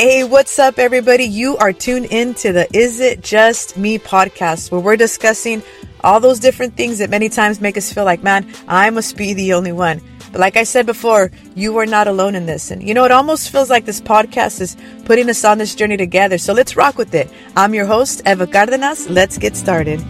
Hey, what's up, everybody? You are tuned in to the Is It Just Me podcast, where we're discussing all those different things that many times make us feel like, man, I must be the only one. But like I said before, you are not alone in this. And you know, it almost feels like this podcast is putting us on this journey together. So let's rock with it. I'm your host, Eva Cardenas. Let's get started.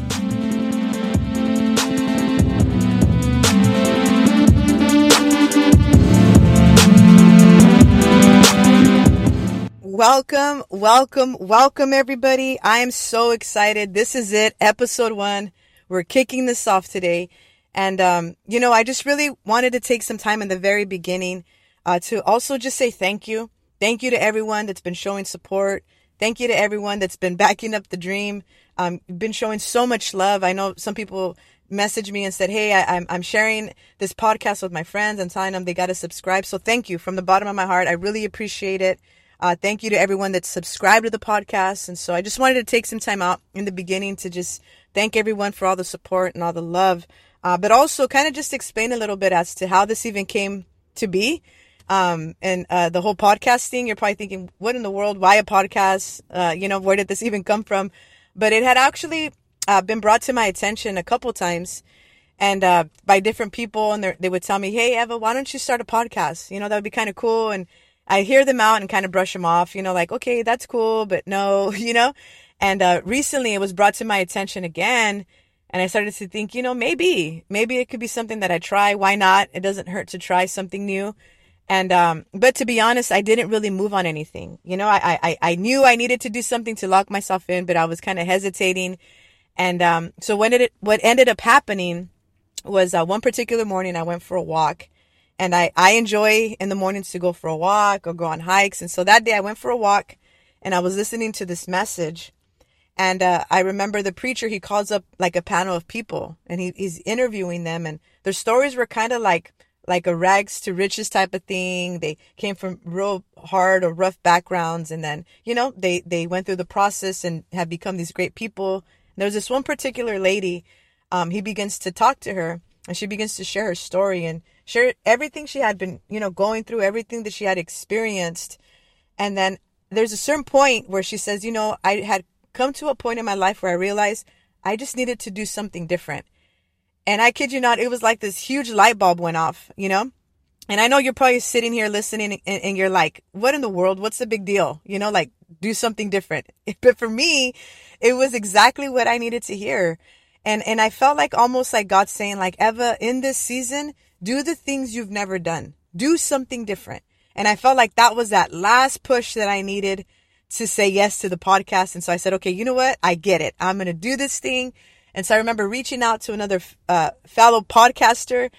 Welcome, welcome, welcome, everybody. I am so excited. This is it, episode one. We're kicking this off today. And, um, you know, I just really wanted to take some time in the very beginning uh, to also just say thank you. Thank you to everyone that's been showing support. Thank you to everyone that's been backing up the dream. Um, been showing so much love. I know some people messaged me and said, Hey, I, I'm, I'm sharing this podcast with my friends and telling them they got to subscribe. So thank you from the bottom of my heart. I really appreciate it. Uh, thank you to everyone that's subscribed to the podcast. And so I just wanted to take some time out in the beginning to just thank everyone for all the support and all the love, uh, but also kind of just explain a little bit as to how this even came to be. Um, and uh, the whole podcasting, you're probably thinking, what in the world? Why a podcast? Uh, you know, where did this even come from? But it had actually uh, been brought to my attention a couple times and uh, by different people. And they would tell me, hey, Eva, why don't you start a podcast? You know, that would be kind of cool. And I hear them out and kind of brush them off, you know, like, okay, that's cool, but no, you know? And uh, recently it was brought to my attention again. And I started to think, you know, maybe, maybe it could be something that I try. Why not? It doesn't hurt to try something new. And, um, but to be honest, I didn't really move on anything. You know, I, I, I knew I needed to do something to lock myself in, but I was kind of hesitating. And, um, so when it, what ended up happening was, uh, one particular morning I went for a walk and I, I enjoy in the mornings to go for a walk or go on hikes. And so that day I went for a walk and I was listening to this message. And uh, I remember the preacher, he calls up like a panel of people and he, he's interviewing them. And their stories were kind of like, like a rags to riches type of thing. They came from real hard or rough backgrounds. And then, you know, they, they went through the process and have become these great people. And there's this one particular lady, um, he begins to talk to her and she begins to share her story and share everything she had been, you know, going through, everything that she had experienced. And then there's a certain point where she says, you know, I had come to a point in my life where I realized I just needed to do something different. And I kid you not, it was like this huge light bulb went off, you know? And I know you're probably sitting here listening and, and, you're like, what in the world? What's the big deal? You know, like do something different. But for me, it was exactly what I needed to hear. And, and I felt like almost like God saying like, Eva, in this season, do the things you've never done. Do something different. And I felt like that was that last push that I needed to say yes to the podcast. And so I said, okay, you know what? I get it. I'm going to do this thing. And so I remember reaching out to another uh, fellow podcaster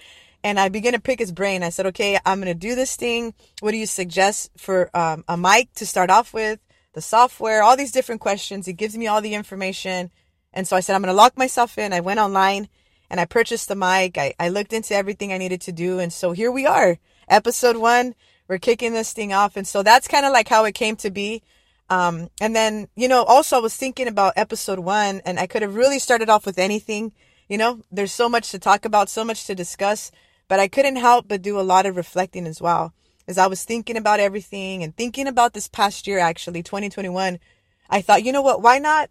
and I began to pick his brain. I said, okay, I'm going to do this thing. What do you suggest for um, a mic to start off with? The software, all these different questions. He gives me all the information. And so I said, I'm going to lock myself in. I went online and I purchased the mic. I, I looked into everything I needed to do. And so here we are, episode one. We're kicking this thing off. And so that's kind of like how it came to be. Um, and then, you know, also I was thinking about episode one and I could have really started off with anything. You know, there's so much to talk about, so much to discuss, but I couldn't help but do a lot of reflecting as well. As I was thinking about everything and thinking about this past year, actually, 2021, I thought, you know what, why not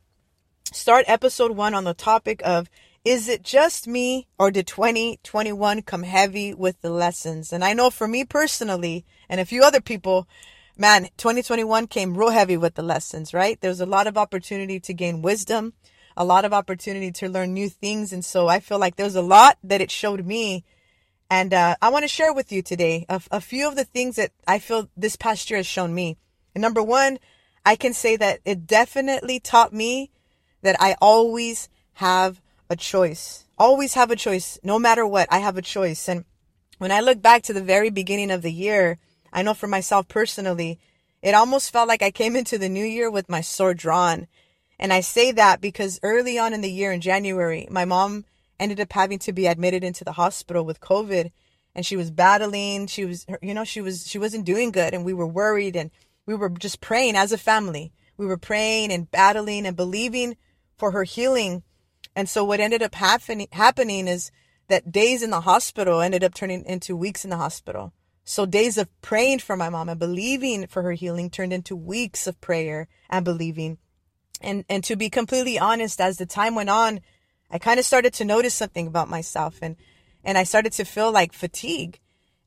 start episode one on the topic of is it just me or did 2021 come heavy with the lessons? And I know for me personally and a few other people, man, 2021 came real heavy with the lessons, right? There was a lot of opportunity to gain wisdom, a lot of opportunity to learn new things. And so I feel like there was a lot that it showed me. And uh, I want to share with you today a, a few of the things that I feel this past year has shown me. And number one, I can say that it definitely taught me that I always have a choice. Always have a choice. No matter what, I have a choice. And when I look back to the very beginning of the year, I know for myself personally, it almost felt like I came into the new year with my sword drawn. And I say that because early on in the year in January, my mom ended up having to be admitted into the hospital with COVID and she was battling. She was, you know, she was, she wasn't doing good and we were worried and we were just praying as a family. We were praying and battling and believing for her healing and so what ended up happening is that days in the hospital ended up turning into weeks in the hospital. So days of praying for my mom and believing for her healing turned into weeks of prayer and believing. And, and to be completely honest, as the time went on, I kind of started to notice something about myself and, and I started to feel like fatigue.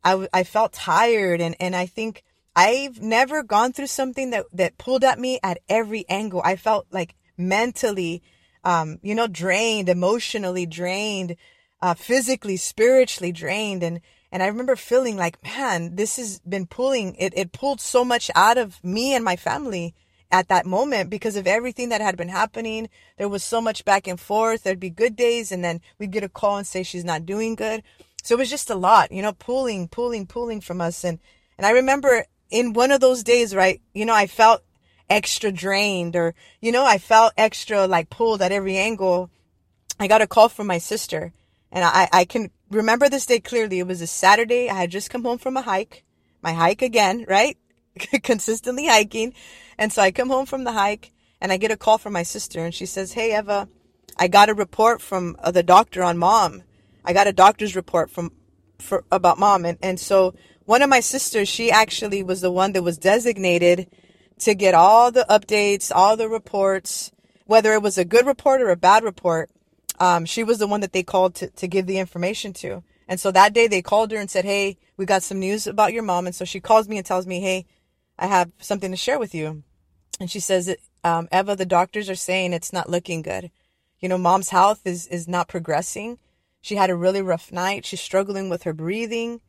I, I felt tired and, and I think I've never gone through something that, that pulled at me at every angle. I felt like mentally, um, you know, drained, emotionally drained, uh, physically, spiritually drained. And, and I remember feeling like, man, this has been pulling, it, it pulled so much out of me and my family at that moment because of everything that had been happening. There was so much back and forth. There'd be good days and then we'd get a call and say she's not doing good. So it was just a lot, you know, pulling, pulling, pulling from us. And, and I remember in one of those days, right, you know, I felt extra drained or, you know, I felt extra like pulled at every angle. I got a call from my sister and I, I can remember this day clearly. It was a Saturday. I had just come home from a hike, my hike again, right? Consistently hiking. And so I come home from the hike and I get a call from my sister and she says, Hey, Eva, I got a report from uh, the doctor on mom. I got a doctor's report from, for, about mom. And, and so one of my sisters, she actually was the one that was designated to get all the updates, all the reports, whether it was a good report or a bad report. Um, she was the one that they called to, to give the information to. And so that day they called her and said, Hey, we got some news about your mom. And so she calls me and tells me, Hey, I have something to share with you. And she says, um, Eva, the doctors are saying it's not looking good. You know, mom's health is, is not progressing. She had a really rough night. She's struggling with her breathing.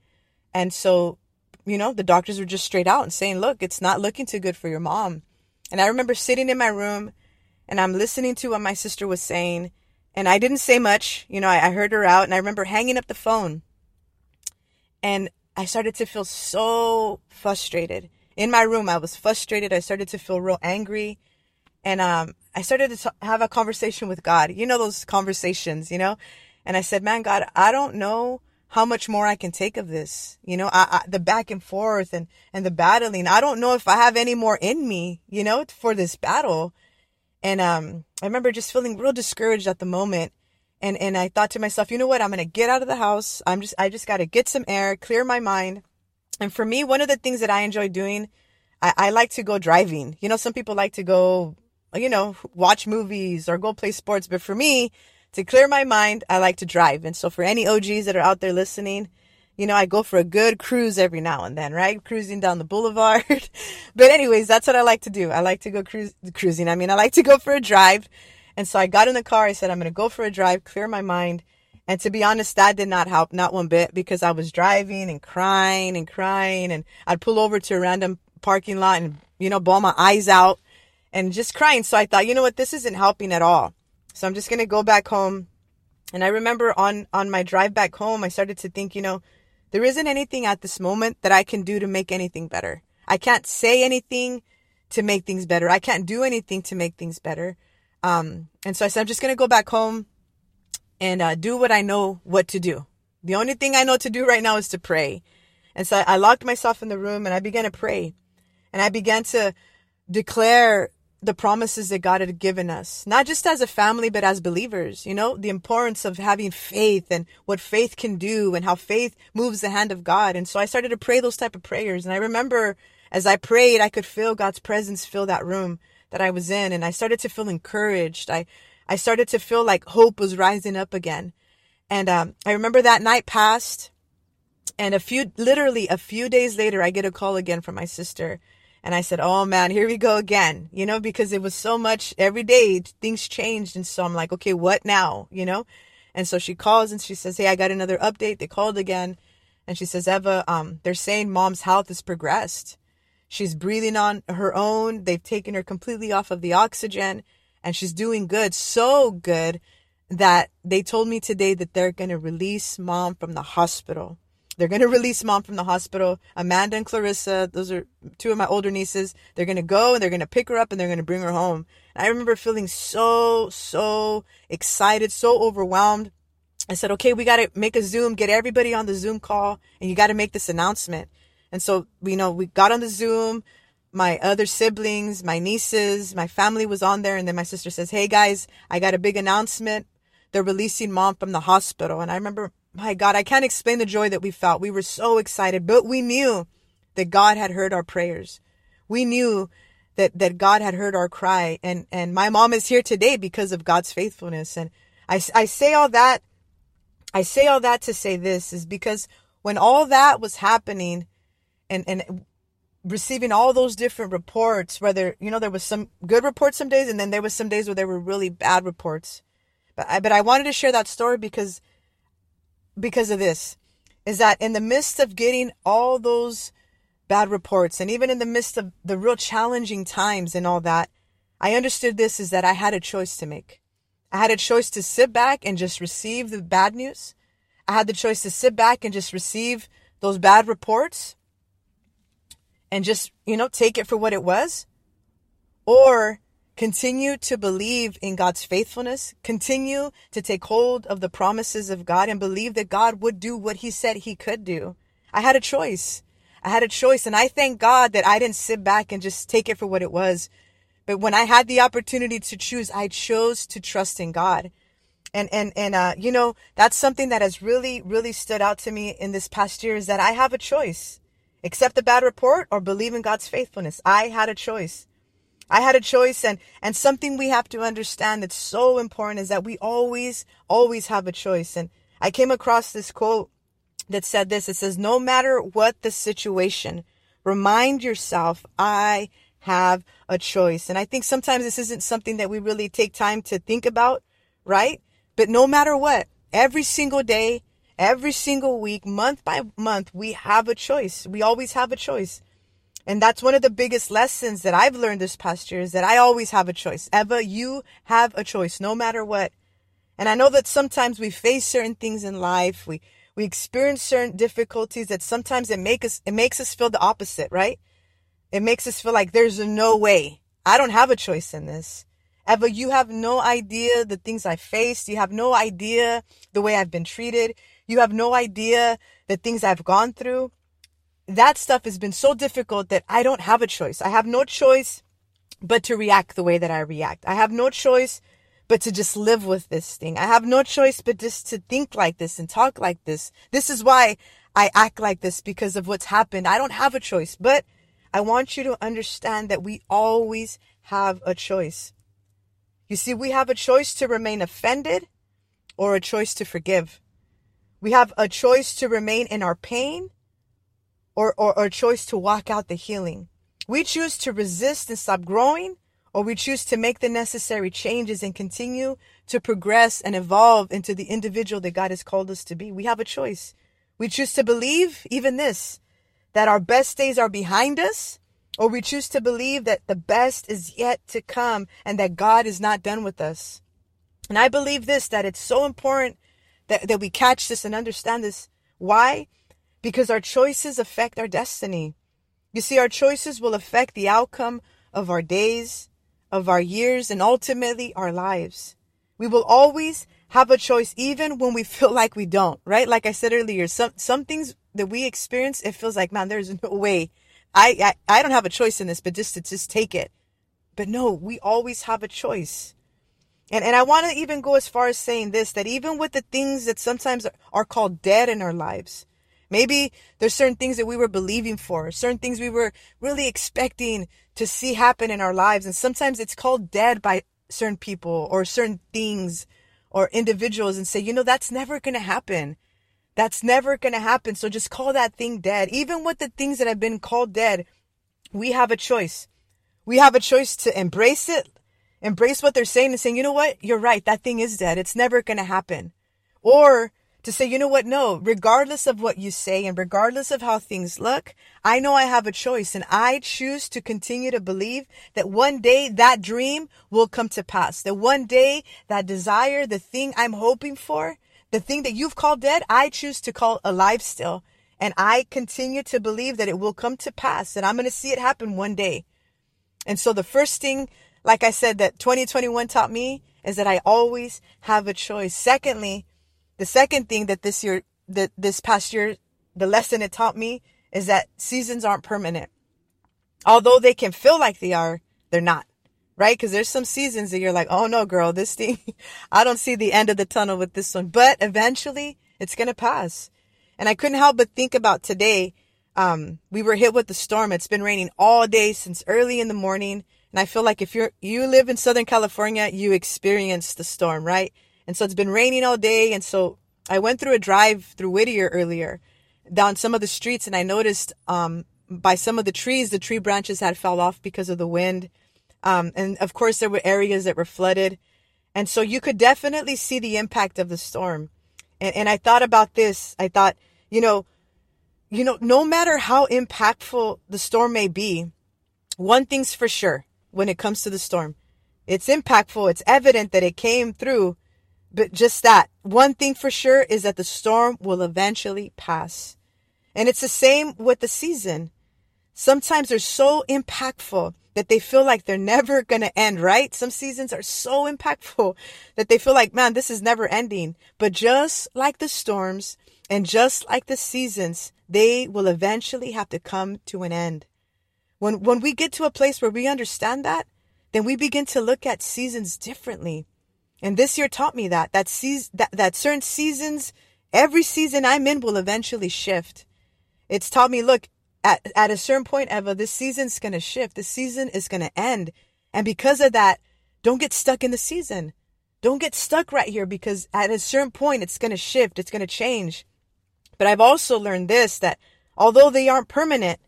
And so you know, the doctors were just straight out and saying, look, it's not looking too good for your mom. And I remember sitting in my room and I'm listening to what my sister was saying. And I didn't say much. You know, I, I heard her out and I remember hanging up the phone. And I started to feel so frustrated. In my room, I was frustrated. I started to feel real angry. And um, I started to t- have a conversation with God. You know, those conversations, you know? And I said, man, God, I don't know how much more I can take of this. You know, I, I, the back and forth and, and the battling. I don't know if I have any more in me, you know, for this battle. And, um, I remember just feeling real discouraged at the moment. And, and I thought to myself, you know what? I'm going to get out of the house. I'm just, I just got to get some air, clear my mind. And for me, one of the things that I enjoy doing, I, I like to go driving. You know, some people like to go, you know, watch movies or go play sports. But for me, to clear my mind, I like to drive. And so for any OGs that are out there listening, you know, I go for a good cruise every now and then, right? Cruising down the boulevard. but anyways, that's what I like to do. I like to go cruising. I mean, I like to go for a drive. And so I got in the car. I said, I'm going to go for a drive, clear my mind. And to be honest, that did not help, not one bit, because I was driving and crying and crying. And I'd pull over to a random parking lot and, you know, bawl my eyes out and just crying. So I thought, you know what? This isn't helping at all. So I'm just going to go back home. And I remember on, on my drive back home, I started to think, you know, there isn't anything at this moment that I can do to make anything better. I can't say anything to make things better. I can't do anything to make things better. Um, and so I said, I'm just going to go back home and uh, do what I know what to do. The only thing I know to do right now is to pray. And so I locked myself in the room and I began to pray. And I began to declare the promises that God had given us, not just as a family, but as believers, you know, the importance of having faith and what faith can do and how faith moves the hand of God. And so I started to pray those type of prayers. And I remember as I prayed, I could feel God's presence fill that room that I was in. And I started to feel encouraged. I, I started to feel like hope was rising up again. And, um, I remember that night passed and a few, literally a few days later, I get a call again from my sister and I said, Oh man, here we go again, you know, because it was so much every day, things changed. And so I'm like, okay, what now, you know? And so she calls and she says, Hey, I got another update. They called again. And she says, Eva, um, they're saying mom's health has progressed. She's breathing on her own. They've taken her completely off of the oxygen and she's doing good. So good that they told me today that they're going to release mom from the hospital. They're going to release mom from the hospital. Amanda and Clarissa, those are two of my older nieces. They're going to go and they're going to pick her up and they're going to bring her home. And I remember feeling so, so excited, so overwhelmed. I said, okay, we got to make a Zoom, get everybody on the Zoom call, and you got to make this announcement. And so, you know, we got on the Zoom. My other siblings, my nieces, my family was on there. And then my sister says, hey guys, I got a big announcement. They're releasing mom from the hospital. And I remember my God, I can't explain the joy that we felt. We were so excited, but we knew that God had heard our prayers. We knew that, that God had heard our cry. And, and my mom is here today because of God's faithfulness. And I, I say all that, I say all that to say this is because when all that was happening and, and receiving all those different reports, whether, you know, there was some good reports some days and then there was some days where there were really bad reports. But I, but I wanted to share that story because, because of this is that in the midst of getting all those bad reports and even in the midst of the real challenging times and all that, I understood this is that I had a choice to make. I had a choice to sit back and just receive the bad news. I had the choice to sit back and just receive those bad reports and just, you know, take it for what it was. Or continue to believe in God's faithfulness, continue to take hold of the promises of God and believe that God would do what he said he could do. I had a choice. I had a choice and I thank God that I didn't sit back and just take it for what it was. But when I had the opportunity to choose, I chose to trust in God. And, and, and, uh, you know, that's something that has really, really stood out to me in this past year is that I have a choice. Accept the bad report or believe in God's faithfulness. I had a choice. I had a choice and, and something we have to understand that's so important is that we always, always have a choice. And I came across this quote that said this. It says, no matter what the situation, remind yourself, I have a choice. And I think sometimes this isn't something that we really take time to think about, right? But no matter what, every single day, every single week, month by month, we have a choice. We always have a choice. And that's one of the biggest lessons that I've learned this past year is that I always have a choice. Eva, you have a choice no matter what. And I know that sometimes we face certain things in life. We, we experience certain difficulties that sometimes it make us it makes us feel the opposite, right? It makes us feel like there's no way. I don't have a choice in this. Eva, you have no idea the things I faced. You have no idea the way I've been treated. You have no idea the things I've gone through. That stuff has been so difficult that I don't have a choice. I have no choice but to react the way that I react. I have no choice but to just live with this thing. I have no choice but just to think like this and talk like this. This is why I act like this because of what's happened. I don't have a choice, but I want you to understand that we always have a choice. You see, we have a choice to remain offended or a choice to forgive. We have a choice to remain in our pain or, or, or choice to walk out the healing. We choose to resist and stop growing or we choose to make the necessary changes and continue to progress and evolve into the individual that God has called us to be. We have a choice. We choose to believe even this, that our best days are behind us, or we choose to believe that the best is yet to come and that God is not done with us. And I believe this, that it's so important that, that we catch this and understand this. Why? Because our choices affect our destiny. You see, our choices will affect the outcome of our days, of our years and ultimately our lives. We will always have a choice even when we feel like we don't, right? Like I said earlier, some, some things that we experience, it feels like, man, there's no way. I, I, I don't have a choice in this, but just to just take it. But no, we always have a choice. And, and I want to even go as far as saying this, that even with the things that sometimes are called dead in our lives, Maybe there's certain things that we were believing for, certain things we were really expecting to see happen in our lives. And sometimes it's called dead by certain people or certain things or individuals and say, you know, that's never going to happen. That's never going to happen. So just call that thing dead. Even with the things that have been called dead, we have a choice. We have a choice to embrace it, embrace what they're saying and saying, you know what? You're right. That thing is dead. It's never going to happen. Or to say, you know what? No, regardless of what you say and regardless of how things look, I know I have a choice and I choose to continue to believe that one day that dream will come to pass. That one day that desire, the thing I'm hoping for, the thing that you've called dead, I choose to call alive still. And I continue to believe that it will come to pass and I'm going to see it happen one day. And so the first thing, like I said, that 2021 taught me is that I always have a choice. Secondly, the second thing that this year, that this past year, the lesson it taught me is that seasons aren't permanent. Although they can feel like they are, they're not. Right? Because there's some seasons that you're like, oh no, girl, this thing, I don't see the end of the tunnel with this one. But eventually, It's going to pass. And I couldn't help but think about today. Um, we were hit with the storm. It's been raining all day since early in the morning. And I feel like if you're, you live in Southern California, you experience the storm, right? And so it's been raining all day. And so I went through a drive through Whittier earlier down some of the streets and I noticed, um, by some of the trees, the tree branches had fell off because of the wind. Um, and of course there were areas that were flooded. And so you could definitely see the impact of the storm. And, and I thought about this. I thought, you know, you know, no matter how impactful the storm may be, one thing's for sure when it comes to the storm. It's impactful. It's evident that it came through. But just that one thing for sure is that the storm will eventually pass. And it's the same with the season. Sometimes they're so impactful that they feel like they're never going to end, right? Some seasons are so impactful that they feel like, man, this is never ending. But just like the storms and just like the seasons, they will eventually have to come to an end. When, when we get to a place where we understand that, then we begin to look at seasons differently. And this year taught me that, that, that, that certain seasons, every season I'm in will eventually shift. It's taught me, look, at, at a certain point, Eva, this season's to shift. This season is to end. And because of that, don't get stuck in the season. Don't get stuck right here because at a certain point, it's to shift. It's to change. But I've also learned this, that although they aren't permanent,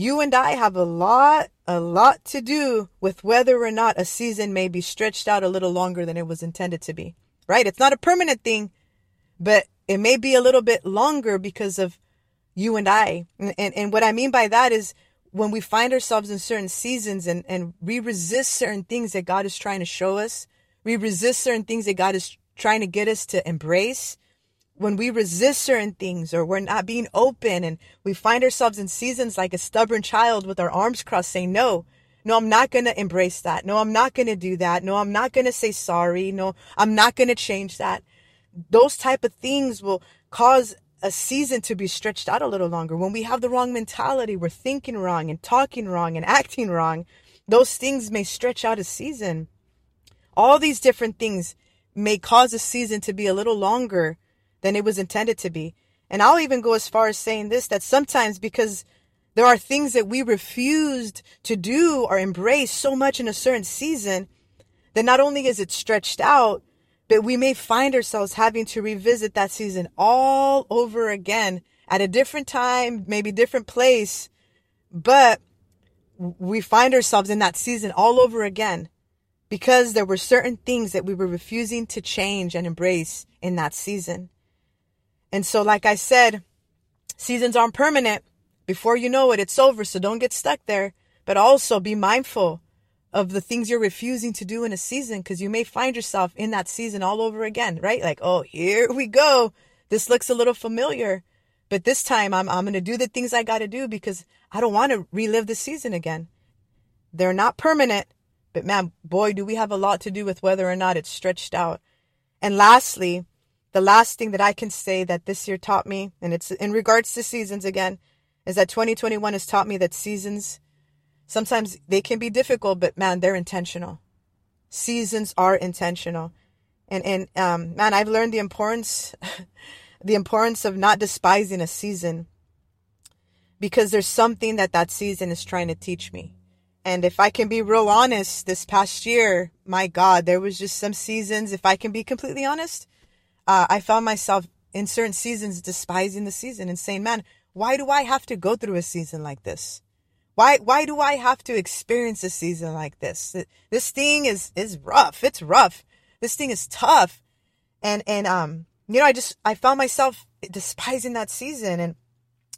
you and I have a lot, a lot to do with whether or not a season may be stretched out a little longer than it was intended to be, right? It's not a permanent thing, but it may be a little bit longer because of you and I. And, and, and what I mean by that is when we find ourselves in certain seasons and, and we resist certain things that God is trying to show us, we resist certain things that God is trying to get us to embrace. When we resist certain things or we're not being open and we find ourselves in seasons like a stubborn child with our arms crossed saying, no, no, I'm not going to embrace that. No, I'm not going to do that. No, I'm not going to say sorry. No, I'm not going to change that. Those type of things will cause a season to be stretched out a little longer. When we have the wrong mentality, we're thinking wrong and talking wrong and acting wrong, those things may stretch out a season. All these different things may cause a season to be a little longer than it was intended to be. And I'll even go as far as saying this that sometimes because there are things that we refused to do or embrace so much in a certain season that not only is it stretched out, but we may find ourselves having to revisit that season all over again at a different time, maybe different place, but we find ourselves in that season all over again because there were certain things that we were refusing to change and embrace in that season. And so, like I said, seasons aren't permanent. Before you know it, it's over. So don't get stuck there, but also be mindful of the things you're refusing to do in a season because you may find yourself in that season all over again, right? Like, oh, here we go. This looks a little familiar, but this time I'm, I'm going to do the things I got to do because I don't want to relive the season again. They're not permanent, but man, boy, do we have a lot to do with whether or not it's stretched out. And lastly, the last thing that I can say that this year taught me, and it's in regards to seasons again, is that 2021 has taught me that seasons Sometimes they can be difficult, but man, they're intentional. Seasons are intentional. And, and, um, man, I've learned the importance, the importance of not despising a season because there's something that that season is trying to teach me. And if I can be real honest, this past year, my God, there was just some seasons, if I can be completely honest, uh, I found myself in certain seasons despising the season and saying, man, why do I have to go through a season like this? Why why do I have to experience a season like this? This thing is is rough. It's rough. This thing is tough. And and um you know, I just I found myself despising that season and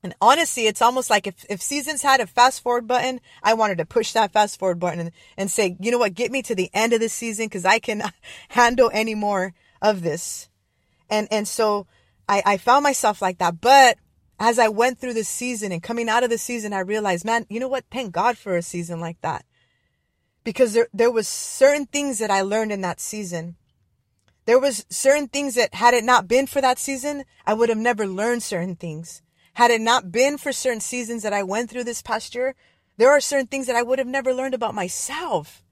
and honestly, it's almost like if, if seasons had a fast forward button, I wanted to push that fast forward button and, and say, you know what, get me to the end of this season because I can handle any more of this. And and so I, I found myself like that. But as I went through the season and coming out of the season, I realized, man, you know what? Thank God for a season like that. Because there, there was certain things that I learned in that season. There was certain things that had it not been for that season, I would have never learned certain things. Had it not been for certain seasons that I went through this past year, there are certain things that I would have never learned about myself.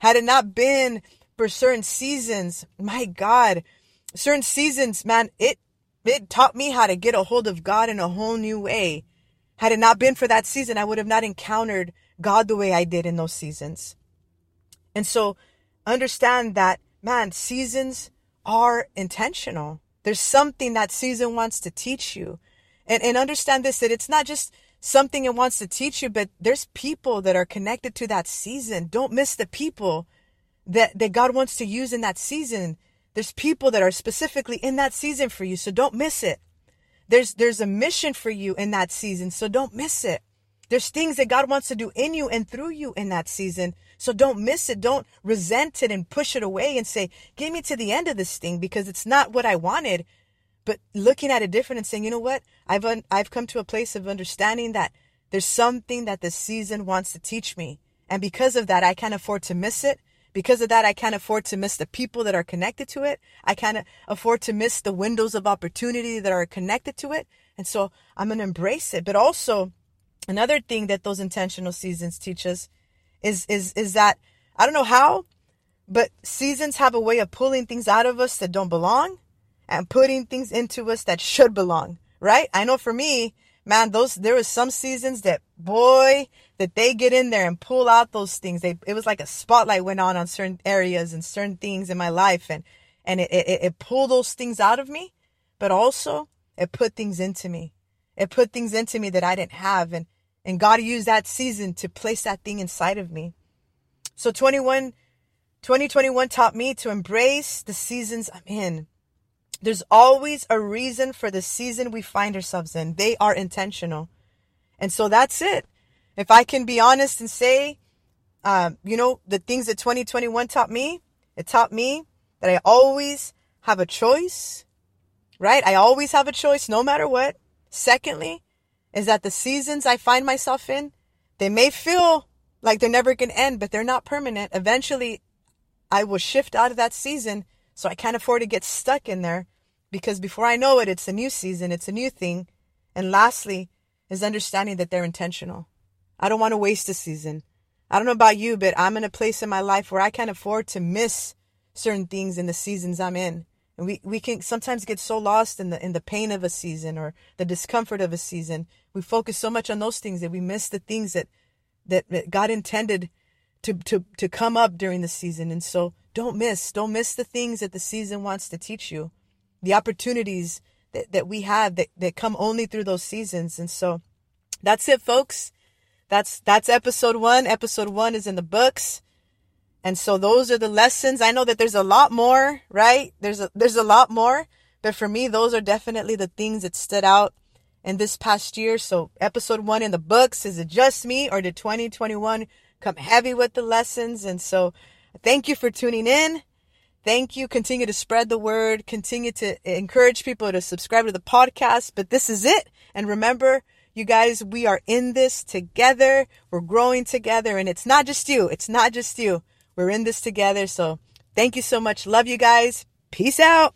Had it not been for certain seasons, my God, certain seasons, man, it it taught me how to get a hold of God in a whole new way. Had it not been for that season, I would have not encountered God the way I did in those seasons. And so understand that, man, seasons are intentional. There's something that season wants to teach you. And, and understand this, that it's not just something it wants to teach you, but there's people that are connected to that season. Don't miss the people that, that God wants to use in that season. There's people that are specifically in that season for you, so don't miss it. There's there's a mission for you in that season, so don't miss it. There's things that God wants to do in you and through you in that season. So don't miss it. Don't resent it and push it away and say, get me to the end of this thing because it's not what I wanted. But looking at it different and saying, you know what? I've, un- I've come to a place of understanding that there's something that the season wants to teach me. And because of that, I can't afford to miss it. Because of that, I can't afford to miss the people that are connected to it. I can't afford to miss the windows of opportunity that are connected to it. And so I'm going to embrace it. But also, another thing that those intentional seasons teach us is, is, is that I don't know how, but seasons have a way of pulling things out of us that don't belong and putting things into us that should belong, right? I know for me, man, those, there was some seasons that boy, that they get in there and pull out those things. They, it was like a spotlight went on on certain areas and certain things in my life. And, and it, it, it pulled those things out of me, but also it put things into me. It put things into me that I didn't have. And, and God used that season to place that thing inside of me. So 21, 2021 taught me to embrace the seasons I'm in. There's always a reason for the season we find ourselves in. They are intentional. And so that's it if I can be honest and say, um, you know, the things that 2021 taught me, it taught me that I always have a choice, right? I always have a choice no matter what. Secondly, is that the seasons I find myself in, they may feel like they're never going to end, but they're not permanent. Eventually, I will shift out of that season. So I can't afford to get stuck in there because before I know it, it's a new season, it's a new thing. And lastly, is understanding that they're intentional. I don't want to waste a season. I don't know about you, but I'm in a place in my life where I can't afford to miss certain things in the seasons I'm in. And we, we can sometimes get so lost in the in the pain of a season or the discomfort of a season. We focus so much on those things that we miss the things that that, that God intended to, to to come up during the season. And so don't miss, don't miss the things that the season wants to teach you. The opportunities that, that we have that, that come only through those seasons. And so that's it, folks that's that's episode one. Episode one is in the books. And so those are the lessons. I know that there's a lot more, right? There's a there's a lot more, but for me those are definitely the things that stood out in this past year. So episode 1 in the books is it just me or did 2021 come heavy with the lessons? And so thank you for tuning in. Thank you. Continue to spread the word. Continue to encourage people to subscribe to the podcast. But this is it. And remember, you guys, we are in this together. We're growing together and it's not just you. It's not just you. We're in this together. So thank you so much. Love you guys. Peace out.